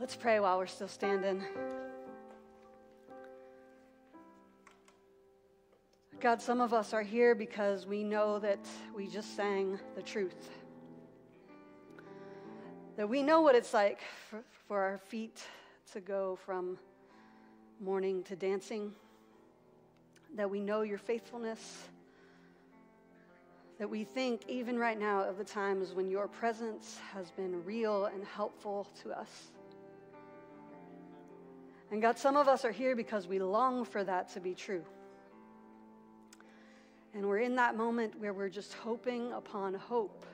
Let's pray while we're still standing. God, some of us are here because we know that we just sang the truth. That we know what it's like for, for our feet to go from mourning to dancing. That we know your faithfulness. That we think, even right now, of the times when your presence has been real and helpful to us. And God, some of us are here because we long for that to be true. And we're in that moment where we're just hoping upon hope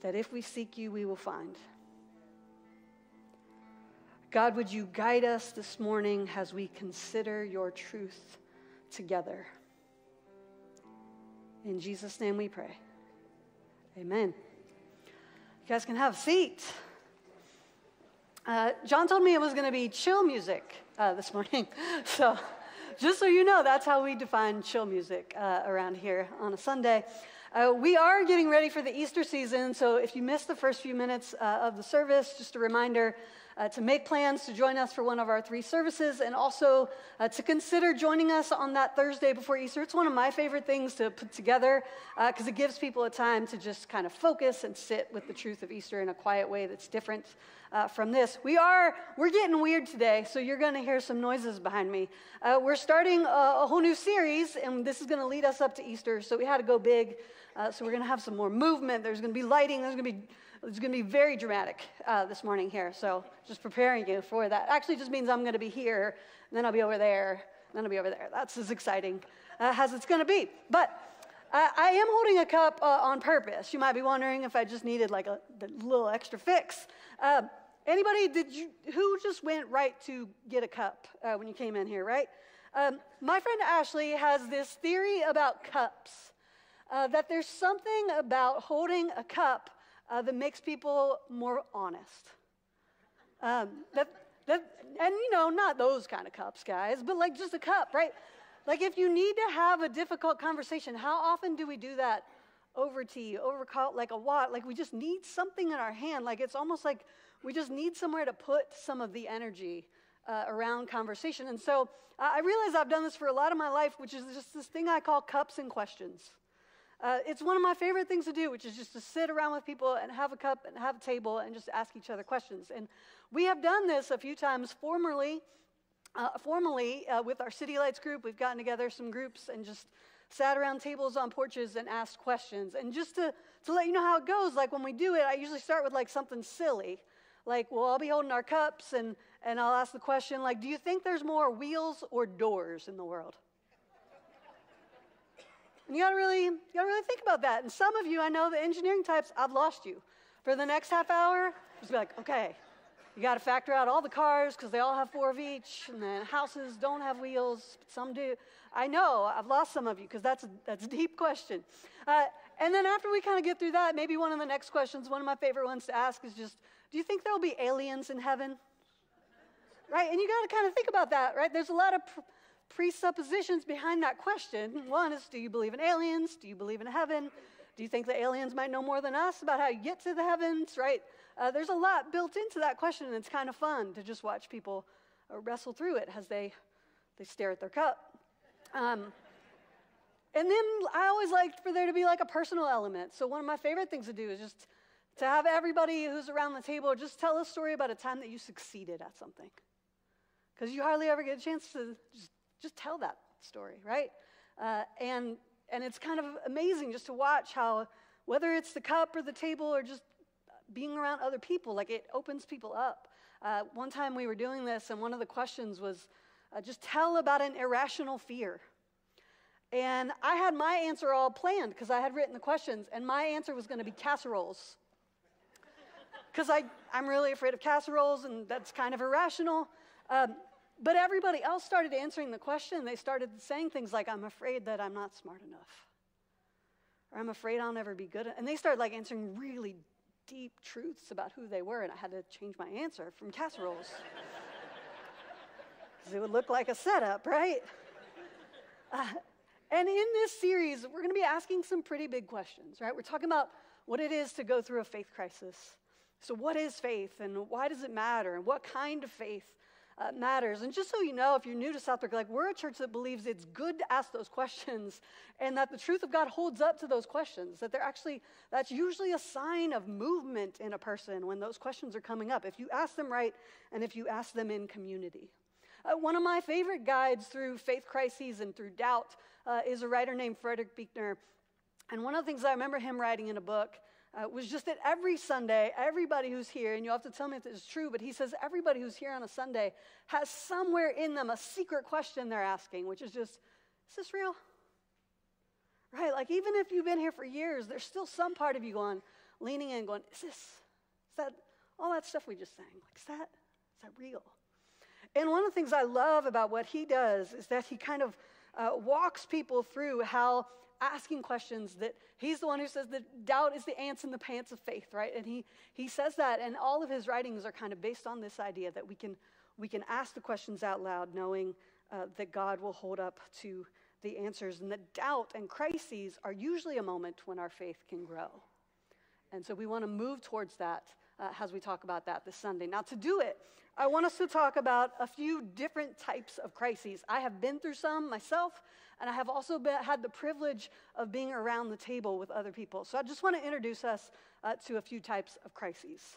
that if we seek you, we will find. God, would you guide us this morning as we consider your truth together? In Jesus' name we pray. Amen. You guys can have a seat. Uh, John told me it was going to be chill music uh, this morning. So just so you know, that's how we define chill music uh, around here on a Sunday. Uh, we are getting ready for the Easter season, so if you missed the first few minutes uh, of the service, just a reminder uh, to make plans to join us for one of our three services and also uh, to consider joining us on that Thursday before Easter. It's one of my favorite things to put together because uh, it gives people a time to just kind of focus and sit with the truth of Easter in a quiet way that's different uh, from this. We are, we're getting weird today, so you're going to hear some noises behind me. Uh, we're starting a, a, whole new series, and this is going to lead us up to Easter, so we had to go big. Uh, so we're going to have some more movement. There's going to be lighting. There's going to be it's going to be very dramatic uh, this morning here. So just preparing you for that. Actually, just means I'm going to be here, and then I'll be over there, and then I'll be over there. That's as exciting uh, as it's going to be. But uh, I am holding a cup uh, on purpose. You might be wondering if I just needed like a, a little extra fix. Uh, Anybody, did you, who just went right to get a cup uh, when you came in here, right? Um, my friend Ashley has this theory about cups uh, that there's something about holding a cup uh, that makes people more honest. Um, that, that, and you know, not those kind of cups, guys, but like just a cup, right? Like if you need to have a difficult conversation, how often do we do that over tea, over coffee, like a what? Like we just need something in our hand. Like it's almost like we just need somewhere to put some of the energy uh, around conversation. And so uh, I realize I've done this for a lot of my life, which is just this thing I call cups and questions. Uh, it's one of my favorite things to do, which is just to sit around with people and have a cup and have a table and just ask each other questions. And we have done this a few times formerly. Uh, formally, uh, with our City Lights group, we've gotten together some groups and just sat around tables on porches and asked questions. And just to, to let you know how it goes, like when we do it, I usually start with like something silly like we'll all be holding our cups and, and I'll ask the question like, do you think there's more wheels or doors in the world? And you gotta really, you gotta really think about that. And some of you, I know the engineering types, I've lost you. For the next half hour, just be like, okay, you gotta factor out all the cars because they all have four of each, and then houses don't have wheels, but some do. I know, I've lost some of you because that's a, that's a deep question. Uh, and then after we kind of get through that, maybe one of the next questions, one of my favorite ones to ask is just, do you think there'll be aliens in heaven? Right? And you got to kind of think about that, right? There's a lot of presuppositions behind that question. One is do you believe in aliens? Do you believe in heaven? Do you think the aliens might know more than us about how you get to the heavens, right? Uh, there's a lot built into that question, and it's kind of fun to just watch people uh, wrestle through it as they, they stare at their cup. Um, and then I always like for there to be like a personal element. So one of my favorite things to do is just to have everybody who's around the table just tell a story about a time that you succeeded at something. Because you hardly ever get a chance to just, just tell that story, right? Uh, and, and it's kind of amazing just to watch how, whether it's the cup or the table or just being around other people, like it opens people up. Uh, one time we were doing this, and one of the questions was uh, just tell about an irrational fear. And I had my answer all planned because I had written the questions, and my answer was going to be casseroles because I'm really afraid of casseroles, and that's kind of irrational. Um, but everybody else started answering the question. They started saying things like, I'm afraid that I'm not smart enough. Or I'm afraid I'll never be good. And they started like answering really deep truths about who they were. And I had to change my answer from casseroles. Because it would look like a setup, right? Uh, and in this series, we're going to be asking some pretty big questions, right? We're talking about what it is to go through a faith crisis. So, what is faith and why does it matter? And what kind of faith uh, matters? And just so you know, if you're new to Southbrook, like we're a church that believes it's good to ask those questions and that the truth of God holds up to those questions, that they're actually, that's usually a sign of movement in a person when those questions are coming up. If you ask them right and if you ask them in community. Uh, one of my favorite guides through faith crises and through doubt uh, is a writer named Frederick Buechner. And one of the things I remember him writing in a book uh, was just that every Sunday, everybody who's here, and you'll have to tell me if this is true, but he says everybody who's here on a Sunday has somewhere in them a secret question they're asking, which is just, is this real? Right? Like, even if you've been here for years, there's still some part of you going, leaning in, going, is this, is that, all that stuff we just sang, like, is that, is that real? And one of the things I love about what he does is that he kind of uh, walks people through how asking questions that he's the one who says that doubt is the ants in the pants of faith, right? And he, he says that, and all of his writings are kind of based on this idea that we can, we can ask the questions out loud, knowing uh, that God will hold up to the answers, and that doubt and crises are usually a moment when our faith can grow. And so we want to move towards that uh, as we talk about that this Sunday. Now, to do it, I want us to talk about a few different types of crises. I have been through some myself, and I have also been, had the privilege of being around the table with other people. So I just want to introduce us uh, to a few types of crises.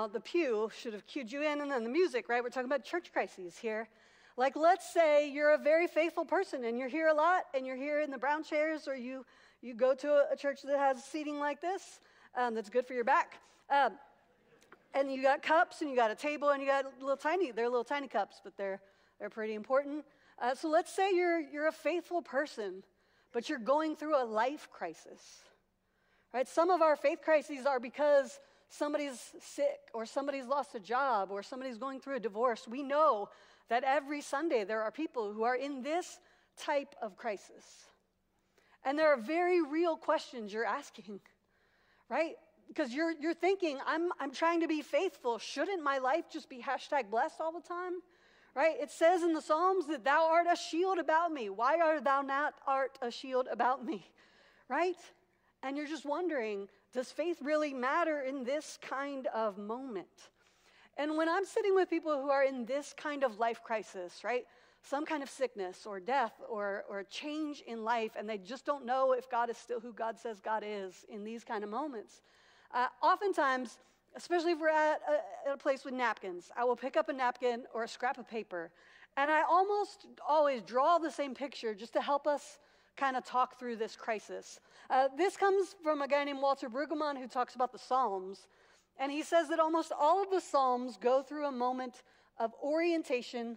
Now, the pew should have cued you in, and then the music, right? We're talking about church crises here. Like, let's say you're a very faithful person and you're here a lot and you're here in the brown chairs, or you, you go to a, church that has seating like this um, that's good for your back. Um, and you got cups and you got a table and you got little tiny, they're little tiny cups, but they're, they're pretty important. Uh, so let's say you're, you're a faithful person, but you're going through a life crisis. Right? Some of our faith crises are because somebody's sick or somebody's lost a job or somebody's going through a divorce, we know that every Sunday there are people who are in this type of crisis. And there are very real questions you're asking, right? Because you're, you're thinking, I'm, I'm trying to be faithful. Shouldn't my life just be hashtag blessed all the time? Right? It says in the Psalms that thou art a shield about me. Why art thou not art a shield about me? Right? And you're just wondering, does faith really matter in this kind of moment? And when I'm sitting with people who are in this kind of life crisis, right? Some kind of sickness or death or, or change in life, and they just don't know if God is still who God says God is in these kind of moments. Uh, oftentimes, especially if we're at a, at a place with napkins, I will pick up a napkin or a scrap of paper, and I almost always draw the same picture just to help us kind of talk through this crisis. Uh, this comes from a guy named Walter Brueggemann who talks about the Psalms. And he says that almost all of the Psalms go through a moment of orientation,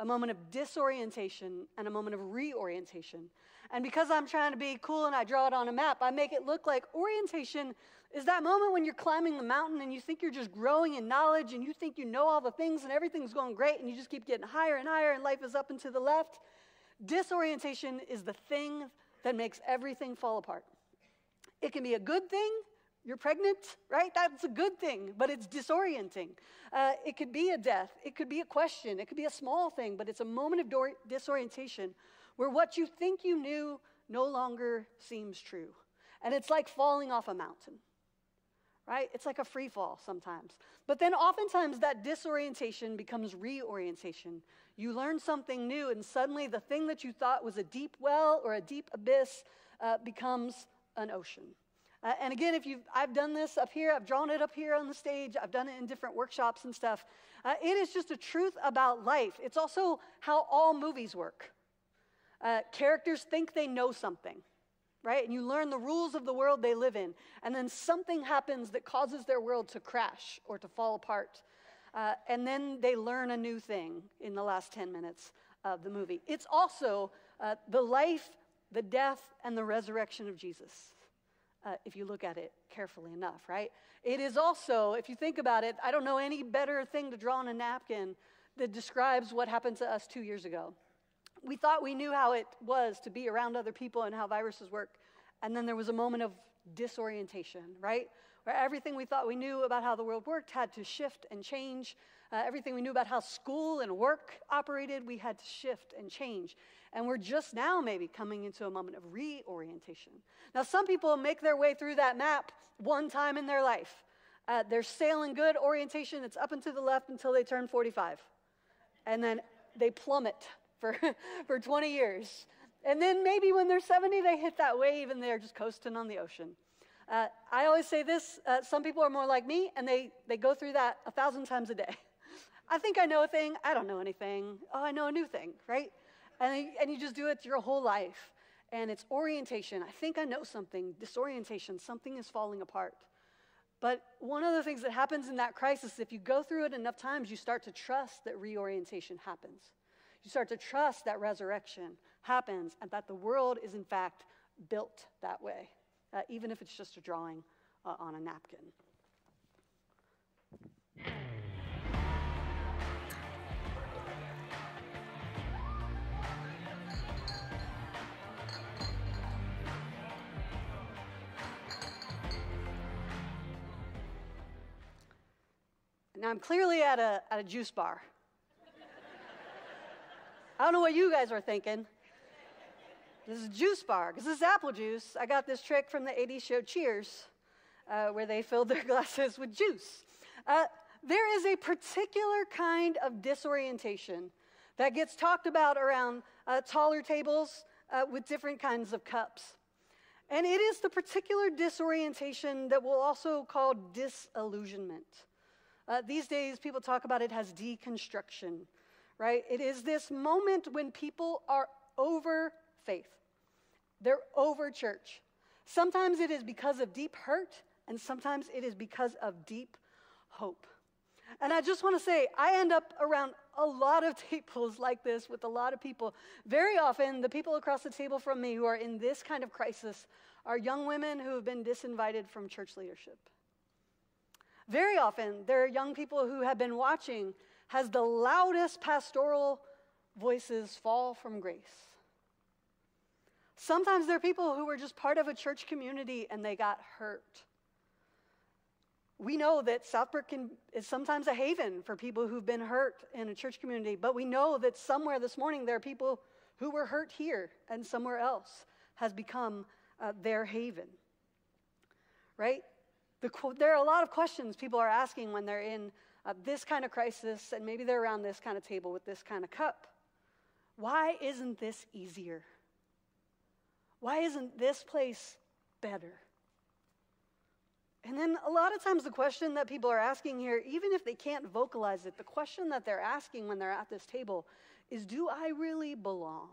a moment of disorientation, and a moment of reorientation. And because I'm trying to be cool and I draw it on a map, I make it look like orientation is that moment when you're climbing the mountain and you think you're just growing in knowledge and you think you know all the things and everything's going great and you just keep getting higher and higher and life is up and to the left. Disorientation is the thing that makes everything fall apart. It can be a good thing. You're pregnant, right? That's a good thing, but it's disorienting. Uh, it could be a death. It could be a question. It could be a small thing, but it's a moment of disorientation where what you think you knew no longer seems true. And it's like falling off a mountain right? It's like a free fall sometimes. But then oftentimes that disorientation becomes reorientation. You learn something new, and suddenly the thing that you thought was a deep well or a deep abyss uh, becomes an ocean. Uh, and again, if you've—I've done this up here, I've drawn it up here on the stage, I've done it in different workshops and stuff. Uh, it is just a truth about life. It's also how all movies work. Uh, characters think they know something right? And you learn the rules of the world they live in. And then something happens that causes their world to crash or to fall apart. Uh, and then they learn a new thing in the last 10 minutes of the movie. It's also uh, the life, the death, and the resurrection of Jesus. Uh, if you look at it carefully enough, right? It is also, if you think about it, I don't know any better thing to draw on a napkin that describes what happened to us two years ago we thought we knew how it was to be around other people and how viruses work. And then there was a moment of disorientation, right? Where everything we thought we knew about how the world worked had to shift and change. Uh, everything we knew about how school and work operated, we had to shift and change. And we're just now maybe coming into a moment of reorientation. Now, some people make their way through that map one time in their life. Uh, they're sailing good orientation, it's up and to the left until they turn 45. And then they plummet for, for 20 years. And then maybe when they're 70, they hit that wave and they're just coasting on the ocean. Uh, I always say this uh, some people are more like me, and they, they go through that a thousand times a day. I think I know a thing, I don't know anything. Oh, I know a new thing, right? And, and you just do it your whole life. And it's orientation. I think I know something, disorientation, something is falling apart. But one of the things that happens in that crisis, if you go through it enough times, you start to trust that reorientation happens. You start to trust that resurrection happens and that the world is, in fact, built that way, uh, even if it's just a drawing uh, on a napkin. Now, I'm clearly at a, at a juice bar. I don't know what you guys are thinking. This is a juice bar, because this is apple juice. I got this trick from the 80s show Cheers, uh, where they filled their glasses with juice. Uh, there is a particular kind of disorientation that gets talked about around uh, taller tables uh, with different kinds of cups. And it is the particular disorientation that we'll also call disillusionment. Uh, these days, people talk about it as deconstruction, right? It is this moment when people are over faith, they're over church. Sometimes it is because of deep hurt, and sometimes it is because of deep hope. And I just want to say, I end up around a lot of tables like this with a lot of people. Very often, the people across the table from me who are in this kind of crisis are young women who have been disinvited from church leadership. Very often, there are young people who have been watching as the loudest pastoral voices fall from grace. Sometimes there are people who were just part of a church community and they got hurt. We know that Southbrook can, is sometimes a haven for people who've been hurt in a church community, but we know that somewhere this morning there are people who were hurt here and somewhere else has become uh, their haven. Right? The, there are a lot of questions people are asking when they're in uh, this kind of crisis, and maybe they're around this kind of table with this kind of cup. Why isn't this easier? Why isn't this place better? And then a lot of times, the question that people are asking here, even if they can't vocalize it, the question that they're asking when they're at this table is Do I really belong?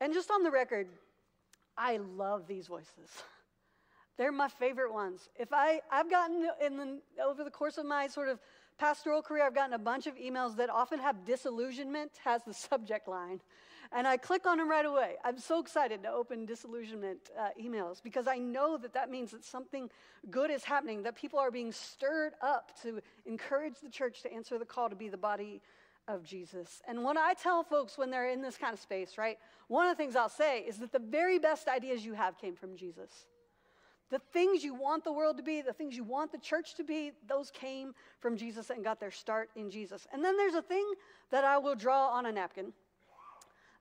And just on the record, I love these voices. They're my favorite ones. If I, I've gotten in the, over the course of my sort of pastoral career, I've gotten a bunch of emails that often have disillusionment as the subject line. And I click on them right away. I'm so excited to open disillusionment uh, emails because I know that that means that something good is happening, that people are being stirred up to encourage the church to answer the call to be the body of Jesus. And when I tell folks when they're in this kind of space, right, one of the things I'll say is that the very best ideas you have came from Jesus. The things you want the world to be, the things you want the church to be, those came from Jesus and got their start in Jesus. And then there's a thing that I will draw on a napkin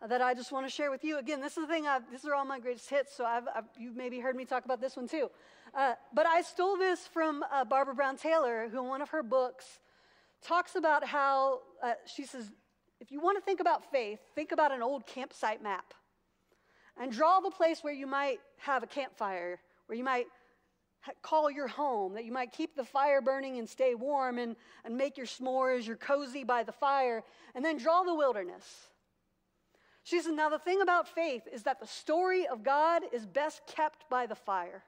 that I just want to share with you. Again, this is the thing, I've, these are all my greatest hits, so I've, I've, you've maybe heard me talk about this one too. Uh, but I stole this from uh, Barbara Brown Taylor, who in one of her books talks about how uh, she says, if you want to think about faith, think about an old campsite map and draw the place where you might have a campfire where you might call your home, that you might keep the fire burning and stay warm and, and make your s'mores, you're cozy by the fire, and then draw the wilderness. She says, Now the thing about faith is that the story of God is best kept by the fire,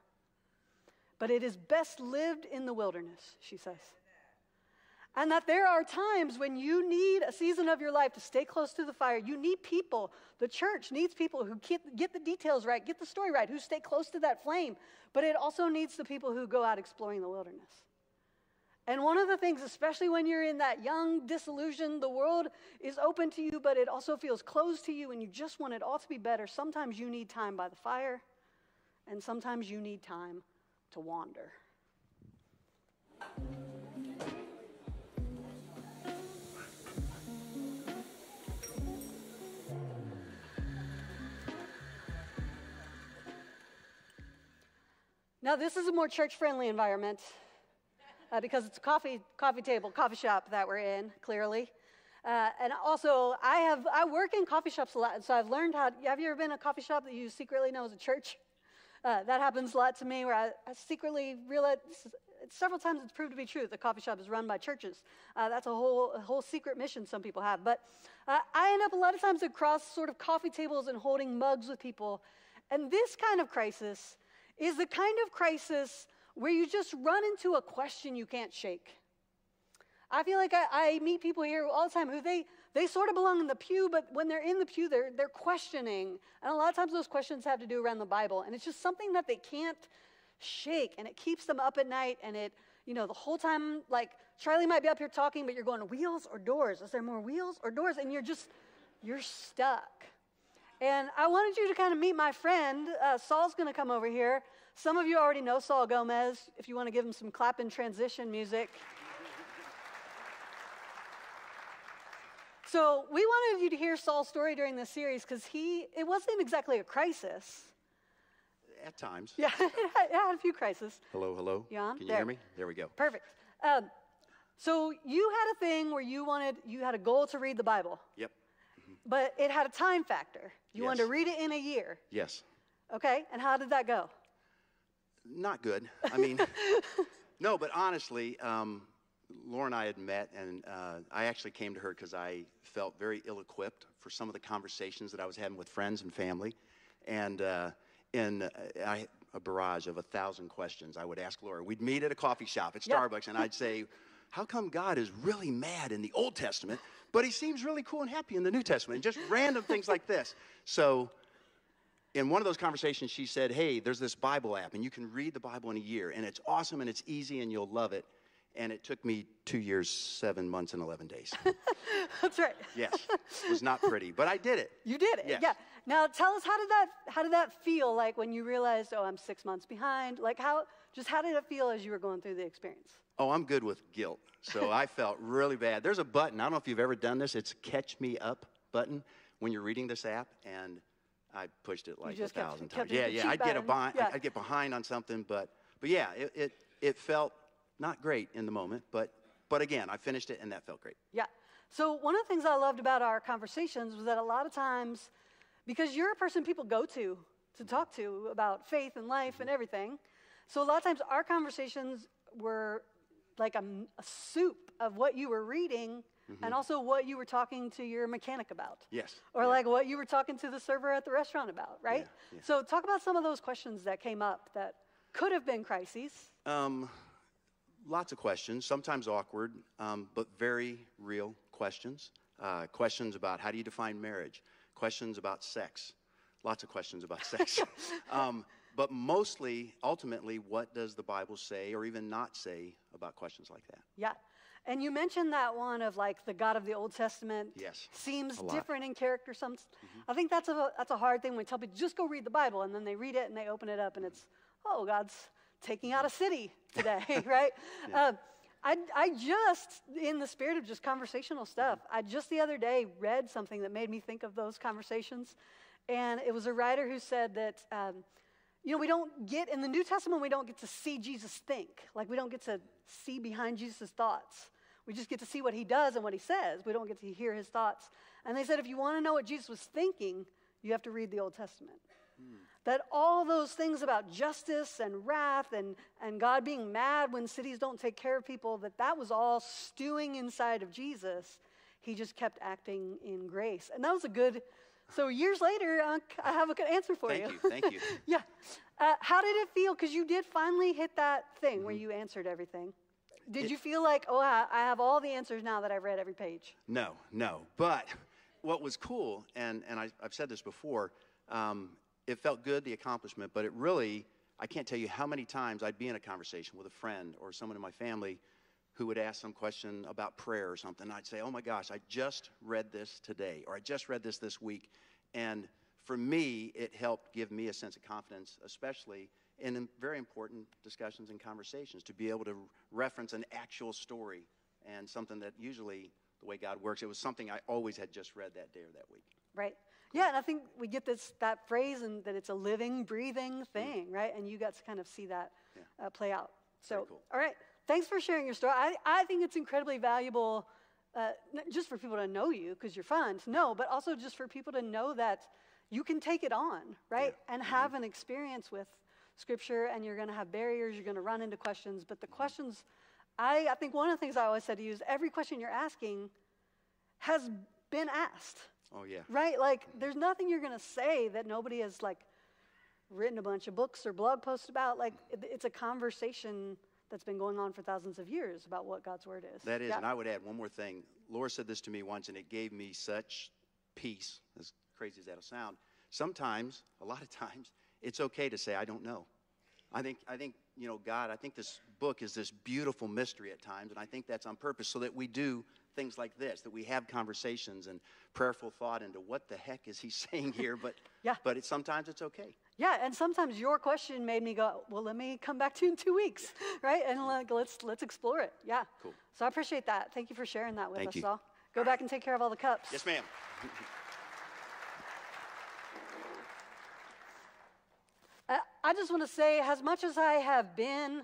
but it is best lived in the wilderness, she says. And that there are times when you need a season of your life to stay close to the fire. You need people. The church needs people who get the details right, get the story right, who stay close to that flame. But it also needs the people who go out exploring the wilderness. And one of the things, especially when you're in that young disillusion, the world is open to you, but it also feels closed to you, and you just want it all to be better. Sometimes you need time by the fire, and sometimes you need time to wander. Now, this is a more church friendly environment uh, because it's a coffee, coffee table, coffee shop that we're in, clearly. Uh, and also, I have I work in coffee shops a lot, so I've learned how. Have you ever been in a coffee shop that you secretly know is a church? Uh, that happens a lot to me, where I, I secretly realize several times it's proved to be true. The coffee shop is run by churches. Uh, that's a whole a whole secret mission some people have. But uh, I end up a lot of times across sort of coffee tables and holding mugs with people, and this kind of crisis is the kind of crisis where you just run into a question you can't shake. I feel like I, I, meet people here all the time who they, they sort of belong in the pew, but when they're in the pew, they're, they're questioning. And a lot of times those questions have to do around the Bible. And it's just something that they can't shake. And it keeps them up at night. And it, you know, the whole time, like Charlie might be up here talking, but you're going, wheels or doors? Is there more wheels or doors? And you're just, you're stuck. And I wanted you to kind of meet my friend. Uh, Saul's going to come over here. Some of you already know Saul Gomez. If you want to give him some clap and transition music. So we wanted you to hear Saul's story during this series because he it wasn't exactly a crisis. At times. Yeah, it had a few crises. Hello, hello. Yeah, Can you there. hear me? There we go. Perfect. Um, so you had a thing where you wanted you had a goal to read the Bible. Yep. But it had a time factor. You Yes. wanted to read it in a year. Yes. Okay, and how did that go? Not good. I mean, no, but honestly, um, Laura and I had met, and uh, I actually came to her because I felt very ill equipped for some of the conversations that I was having with friends and family. And uh, in uh, I, a barrage of a thousand questions, I would ask Laura. We'd meet at a coffee shop at Yeah. Starbucks, and I'd say, How come God is really mad in the Old Testament, but he seems really cool and happy in the New Testament? And just random things like this. So, in one of those conversations, she said, Hey, there's this Bible app, and you can read the Bible in a year, and it's awesome and it's easy, and you'll love it. And it took me two years, seven months, and 11 days. That's right. yes, it was not pretty, but I did it. You did it. Yes. Yeah. Now tell us how did that how did that feel like when you realized oh I'm six months behind? Like how just how did it feel as you were going through the experience? Oh, I'm good with guilt. So I felt really bad. There's a button. I don't know if you've ever done this. It's catch me up button when you're reading this app, and I pushed it like a kept- thousand kept times. it Yeah, yeah. I'd get a behind. Yeah. I'd get behind on something, but but yeah, it, it it felt not great in the moment, but but again, I finished it, and that felt great. Yeah. So one of the things I loved about our conversations was that a lot of times, because you're a person people go to to talk to about faith and life and mm-hmm. everything, so a lot of times our conversations were like a soup of what you were reading and also what you were talking to your mechanic about. Yes. Or Yeah. like what you were talking to the server at the restaurant about, right? Yeah, yeah. So talk about some of those questions that came up that could have been crises. Um, lots of questions, sometimes awkward, um, but very real questions. Uh, questions about how do you define marriage? Questions about sex. Lots of questions about sex. um, but mostly, ultimately, what does the Bible say or even not say about questions like that? Yeah. And you mentioned that one of like the God of the Old Testament Yes, seems. Mm-hmm. different in character. Some, I think that's a that's a hard thing when we tell people just go read the Bible, and then they read it and they open it up, and it's oh God's taking out a city today, right? Um, I I just in the spirit of just conversational stuff. Mm-hmm. I just the other day read something that made me think of those conversations, and it was a writer who said that. Um, you know, we don't get, in the New Testament, we don't get to see Jesus think. Like, we don't get to see behind Jesus' thoughts. We just get to see what he does and what he says. We don't get to hear his thoughts. And they said, if you want to know what Jesus was thinking, you have to read the Old Testament. That all those things about justice and wrath and, and God being mad when cities don't take care of people, that that was all stewing inside of Jesus. He just kept acting in grace. And that was a good, so years later, I have a good answer for you. Thank you, thank you. yeah. Uh, how did it feel? Because you did finally hit that thing where you answered everything. Did It- you feel like, oh, I, I have all the answers now that I've read every page? No, no. But what was cool, and, and I, I've said this before, um, it felt good, the accomplishment, but it really, I can't tell you how many times I'd be in a conversation with a friend or someone in my family who would ask some question about prayer or something. I'd say, oh my gosh, I just read this today, or I just read this this week. And for me, it helped give me a sense of confidence, especially in very important discussions and conversations, to be able to reference an actual story and something that usually the way God works, it was something I always had just read that day or that week. Right. Yeah, and I think we get this that phrase and that it's a living, breathing mm. thing, right? And you got to kind of see that yeah. uh, play out. So, cool. all right, thanks for sharing your story. I, I think it's incredibly valuable, uh, just for people to know you because you're fun to know, but also just for people to know that you can take it on, right? Yeah. And mm-hmm. have mm-hmm. an experience with Scripture, and you're going to have barriers, you're going to run into questions, but the questions, I, I think one of the things I always said to you is every question you're asking has been asked. Oh, yeah. Right? Like, there's nothing you're going to say that nobody has, like, written a bunch of books or blog posts about. Like, it's a conversation that's been going on for thousands of years about what God's word is. That is, yeah. and I would add one more thing. Laura said this to me once, and it gave me such peace, as crazy as that'll sound. Sometimes, a lot of times, it's okay to say, I don't know. I think, I think, you know, God, I think this book is this beautiful mystery at times, and I think that's on purpose so that we do things like this, that we have conversations and prayerful thought into what the heck is he saying here, but, yeah. but it, sometimes it's okay. Yeah, and sometimes your question made me go, well, let me come back to you in two weeks, right? And like, let's, let's explore it. Yeah. Cool. So I appreciate that. Thank you for sharing that with Thank us you. all. Go back and take care of all the cups. Yes, ma'am. I just want to say, as much as I have been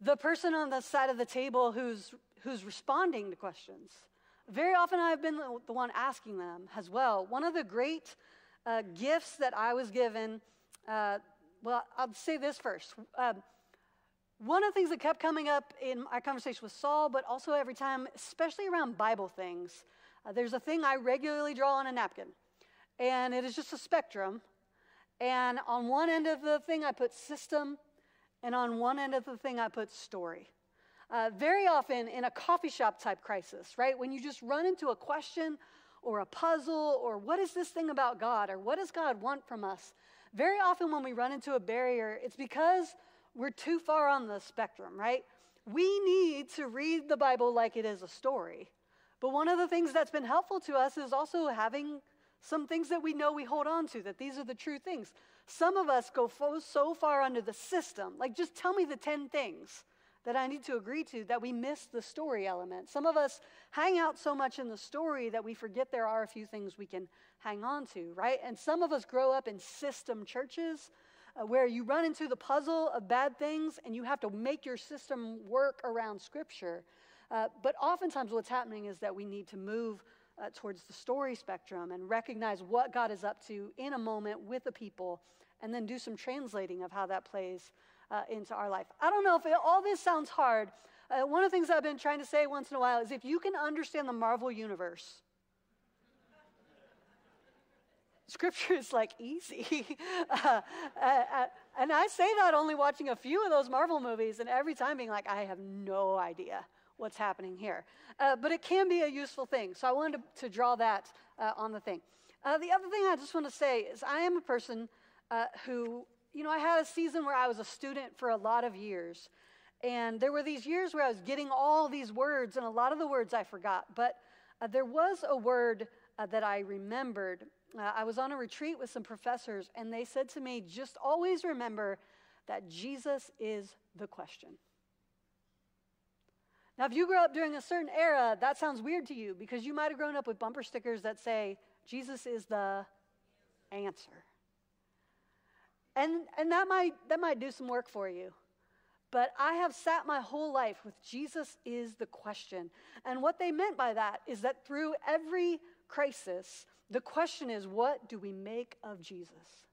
the person on the side of the table who's, who's responding to questions, very often I've been the one asking them as well. One of the great uh, gifts that I was given, uh, well, I'll say this first. Uh, one of the things that kept coming up in our conversation with Saul, but also every time, especially around Bible things, uh, there's a thing I regularly draw on a napkin, and it is just a spectrum and on one end of the thing, I put system, and on one end of the thing, I put story. Uh, very often in a coffee shop type crisis, right? When you just run into a question or a puzzle or what is this thing about God or what does God want from us? Very often when we run into a barrier, it's because we're too far on the spectrum, right? We need to read the Bible like it is a story. But one of the things that's been helpful to us is also having some things that we know we hold on to, that these are the true things. Some of us go so far under the system, like just tell me the 10 things that I need to agree to that we miss the story element. Some of us hang out so much in the story that we forget there are a few things we can hang on to, right? And some of us grow up in system churches uh, where you run into the puzzle of bad things and you have to make your system work around Scripture. Uh, but oftentimes, what's happening is that we need to move uh, towards the story spectrum and recognize what God is up to in a moment with the people, and then do some translating of how that plays uh, into our life. I don't know if it, all this sounds hard. Uh, one of the things I've been trying to say once in a while is if you can understand the Marvel universe, Scripture is like easy. Uh, uh, uh, and I say that only watching a few of those Marvel movies, and every time being like, I have no idea what's happening here. Uh, but it can be a useful thing. So I wanted to, to draw that uh, on the thing. Uh, the other thing I just want to say is I am a person uh, who, you know, I had a season where I was a student for a lot of years. And there were these years where I was getting all these words, and a lot of the words I forgot. But uh, there was a word uh, that I remembered. I was on a retreat with some professors, and they said to me, just always remember that Jesus is the question. Now, if you grew up during a certain era, that sounds weird to you because you might have grown up with bumper stickers that say, Jesus is the answer. And, and that, might, that might do some work for you. But I have sat my whole life with Jesus is the question. And what they meant by that is that through every crisis, the question is what do we make of Jesus?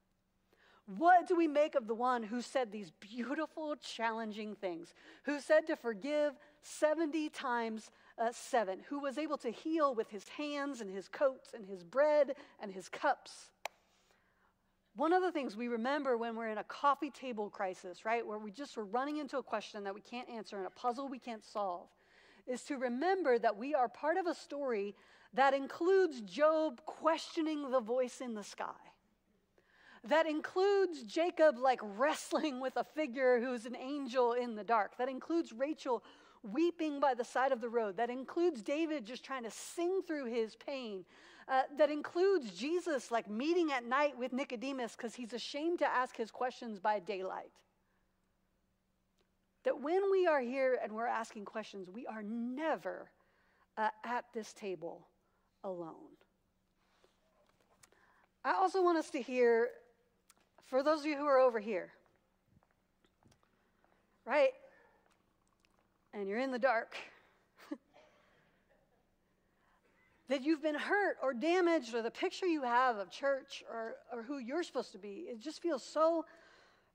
What do we make of the one who said these beautiful, challenging things? Who said to forgive 70 times uh, seven? Who was able to heal with his hands and his coats and his bread and his cups? One of the things we remember when we're in a coffee table crisis, right, where we just are running into a question that we can't answer and a puzzle we can't solve, is to remember that we are part of a story that includes Job questioning the voice in the sky that includes Jacob like wrestling with a figure who's an angel in the dark. That includes Rachel weeping by the side of the road. That includes David just trying to sing through his pain. uh, that includes Jesus like meeting at night with Nicodemus because he's ashamed to ask his questions by daylight. That when we are here and we're asking questions, we are never uh, at this table alone. I also want us to hear, for those of you who are over here, right? And you're in the dark. that you've been hurt or damaged, or the picture you have of church or, or who you're supposed to be, it just feels so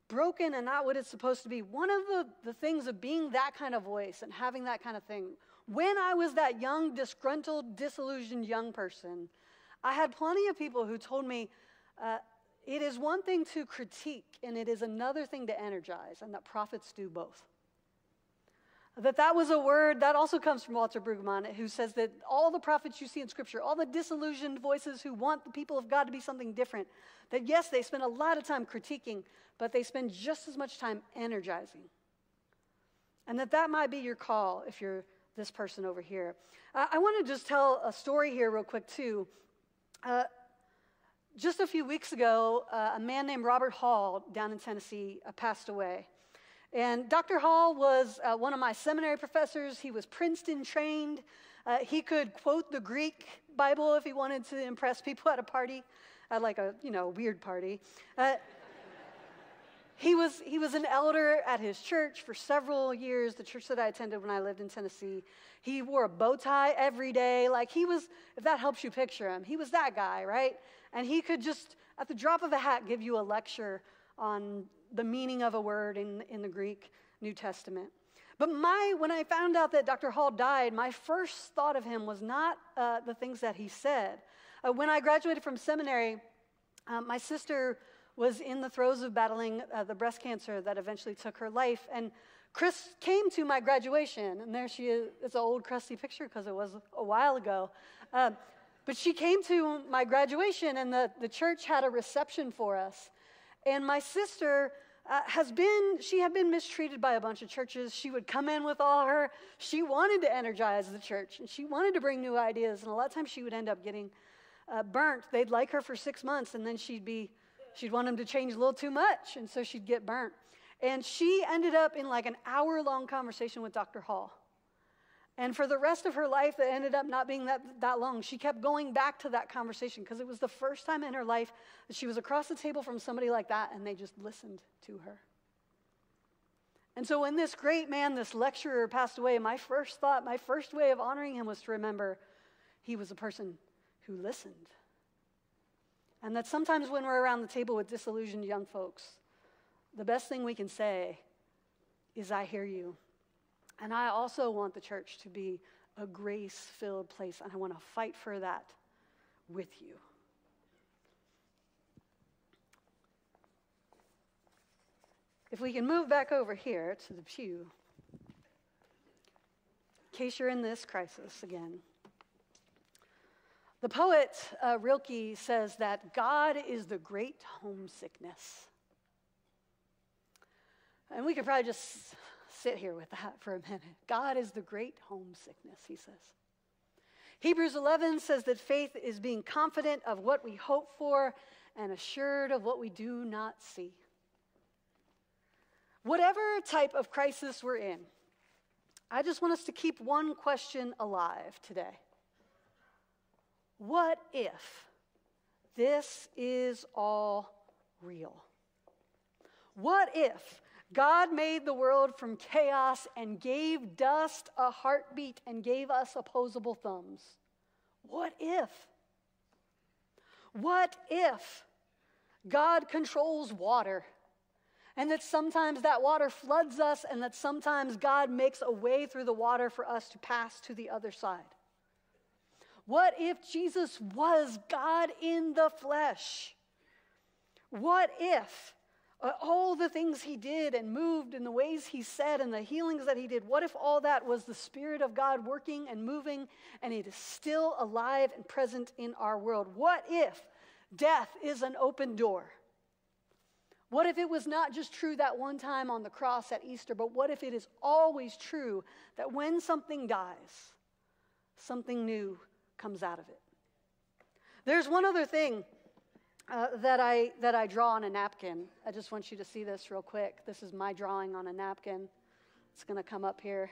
broken and not what it's supposed to be. One of the, the things of being that kind of voice and having that kind of thing, when I was that young, disgruntled, disillusioned young person, I had plenty of people who told me uh, it is one thing to critique and it is another thing to energize, and that prophets do both. That that was a word that also comes from Walter Brueggemann, who says that all the prophets you see in Scripture, all the disillusioned voices who want the people of God to be something different, that yes, they spend a lot of time critiquing, but they spend just as much time energizing. And that that might be your call if you're this person over here. Uh, I want to just tell a story here, real quick, too. Uh, just a few weeks ago, uh, a man named Robert Hall down in Tennessee uh, passed away. And Dr. Hall was uh, one of my seminary professors. He was Princeton trained. Uh, he could quote the Greek Bible if he wanted to impress people at a party, at like a you know weird party. Uh, he was, he was an elder at his church for several years, the church that I attended when I lived in Tennessee. He wore a bow tie every day. Like he was, if that helps you picture him, he was that guy, right? And he could just, at the drop of a hat, give you a lecture on the meaning of a word in, in the Greek New Testament. But my, when I found out that Dr. Hall died, my first thought of him was not uh, the things that he said. Uh, when I graduated from seminary, uh, my sister was in the throes of battling uh, the breast cancer that eventually took her life. And Chris came to my graduation, and there she is. It's an old, crusty picture because it was a while ago. Uh, but she came to my graduation, and the, the church had a reception for us. And my sister uh, has been, she had been mistreated by a bunch of churches. She would come in with all her, she wanted to energize the church, and she wanted to bring new ideas. And a lot of times she would end up getting uh, burnt. They'd like her for six months, and then she'd be She'd want them to change a little too much, and so she'd get burnt. And she ended up in like an hour long conversation with Dr. Hall. And for the rest of her life, it ended up not being that, that long. She kept going back to that conversation because it was the first time in her life that she was across the table from somebody like that and they just listened to her. And so when this great man, this lecturer, passed away, my first thought, my first way of honoring him was to remember he was a person who listened. And that sometimes when we're around the table with disillusioned young folks, the best thing we can say is, I hear you. And I also want the church to be a grace filled place, and I want to fight for that with you. If we can move back over here to the pew, in case you're in this crisis again. The poet uh, Rilke says that God is the great homesickness. And we could probably just sit here with that for a minute. God is the great homesickness, he says. Hebrews 11 says that faith is being confident of what we hope for and assured of what we do not see. Whatever type of crisis we're in, I just want us to keep one question alive today. What if this is all real? What if God made the world from chaos and gave dust a heartbeat and gave us opposable thumbs? What if? What if God controls water and that sometimes that water floods us and that sometimes God makes a way through the water for us to pass to the other side? What if Jesus was God in the flesh? What if Uh, all the things he did and moved and the ways he said and the healings that he did, what if all that was the Spirit of God working and moving and it is still alive and present in our world? What if death is an open door? What if it was not just true that one time on the cross at Easter, but what if it is always true that when something dies, something new comes out of it. There's one other thing uh, that, I, that I draw on a napkin. I just want you to see this real quick. This is my drawing on a napkin. It's going to come up here.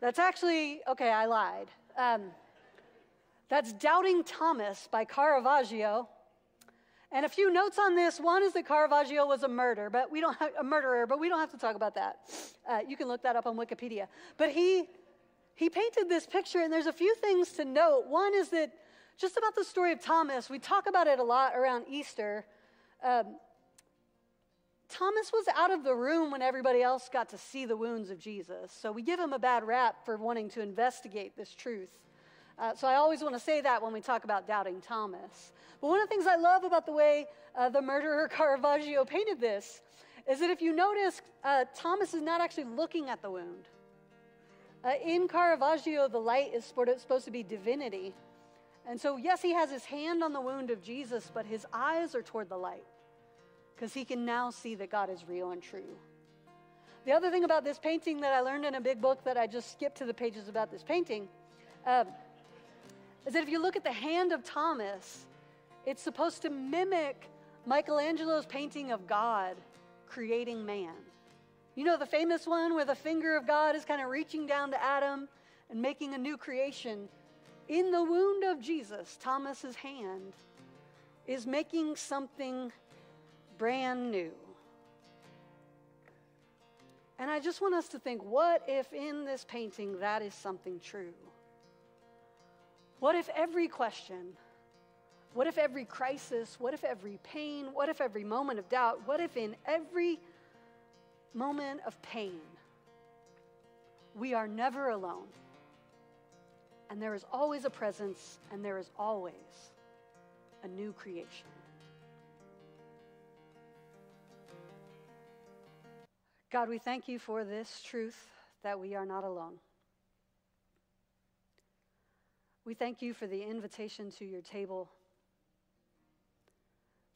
That's actually, okay, I lied. Um, that's Doubting Thomas by Caravaggio. And a few notes on this. One is that Caravaggio was a murderer, but we don't have, a murderer, but we don't have to talk about that. Uh, you can look that up on Wikipedia. But he he painted this picture, and there's a few things to note. One is that just about the story of Thomas, we talk about it a lot around Easter. Um, Thomas was out of the room when everybody else got to see the wounds of Jesus. So we give him a bad rap for wanting to investigate this truth. Uh, so I always want to say that when we talk about doubting Thomas. But one of the things I love about the way uh, the murderer Caravaggio painted this is that if you notice, uh, Thomas is not actually looking at the wound. Uh, in Caravaggio, the light is supposed to be divinity. And so, yes, he has his hand on the wound of Jesus, but his eyes are toward the light because he can now see that God is real and true. The other thing about this painting that I learned in a big book that I just skipped to the pages about this painting um, is that if you look at the hand of Thomas, it's supposed to mimic Michelangelo's painting of God creating man. You know the famous one where the finger of God is kind of reaching down to Adam and making a new creation. In the wound of Jesus, Thomas's hand is making something brand new. And I just want us to think what if in this painting that is something true? What if every question, what if every crisis, what if every pain, what if every moment of doubt, what if in every moment of pain, we are never alone. And there is always a presence, and there is always a new creation. God, we thank you for this truth that we are not alone. We thank you for the invitation to your table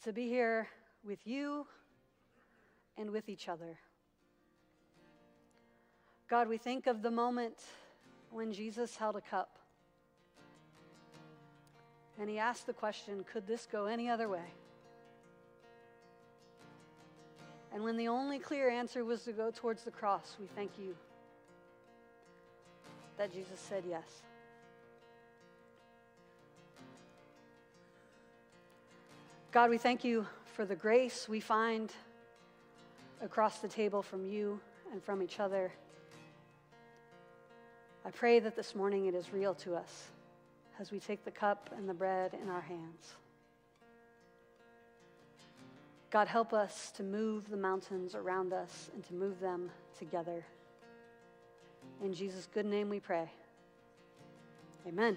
to be here with you and with each other. God, we think of the moment when Jesus held a cup and he asked the question could this go any other way? And when the only clear answer was to go towards the cross, we thank you that Jesus said yes. God, we thank you for the grace we find across the table from you and from each other. I pray that this morning it is real to us as we take the cup and the bread in our hands. God, help us to move the mountains around us and to move them together. In Jesus' good name we pray. Amen.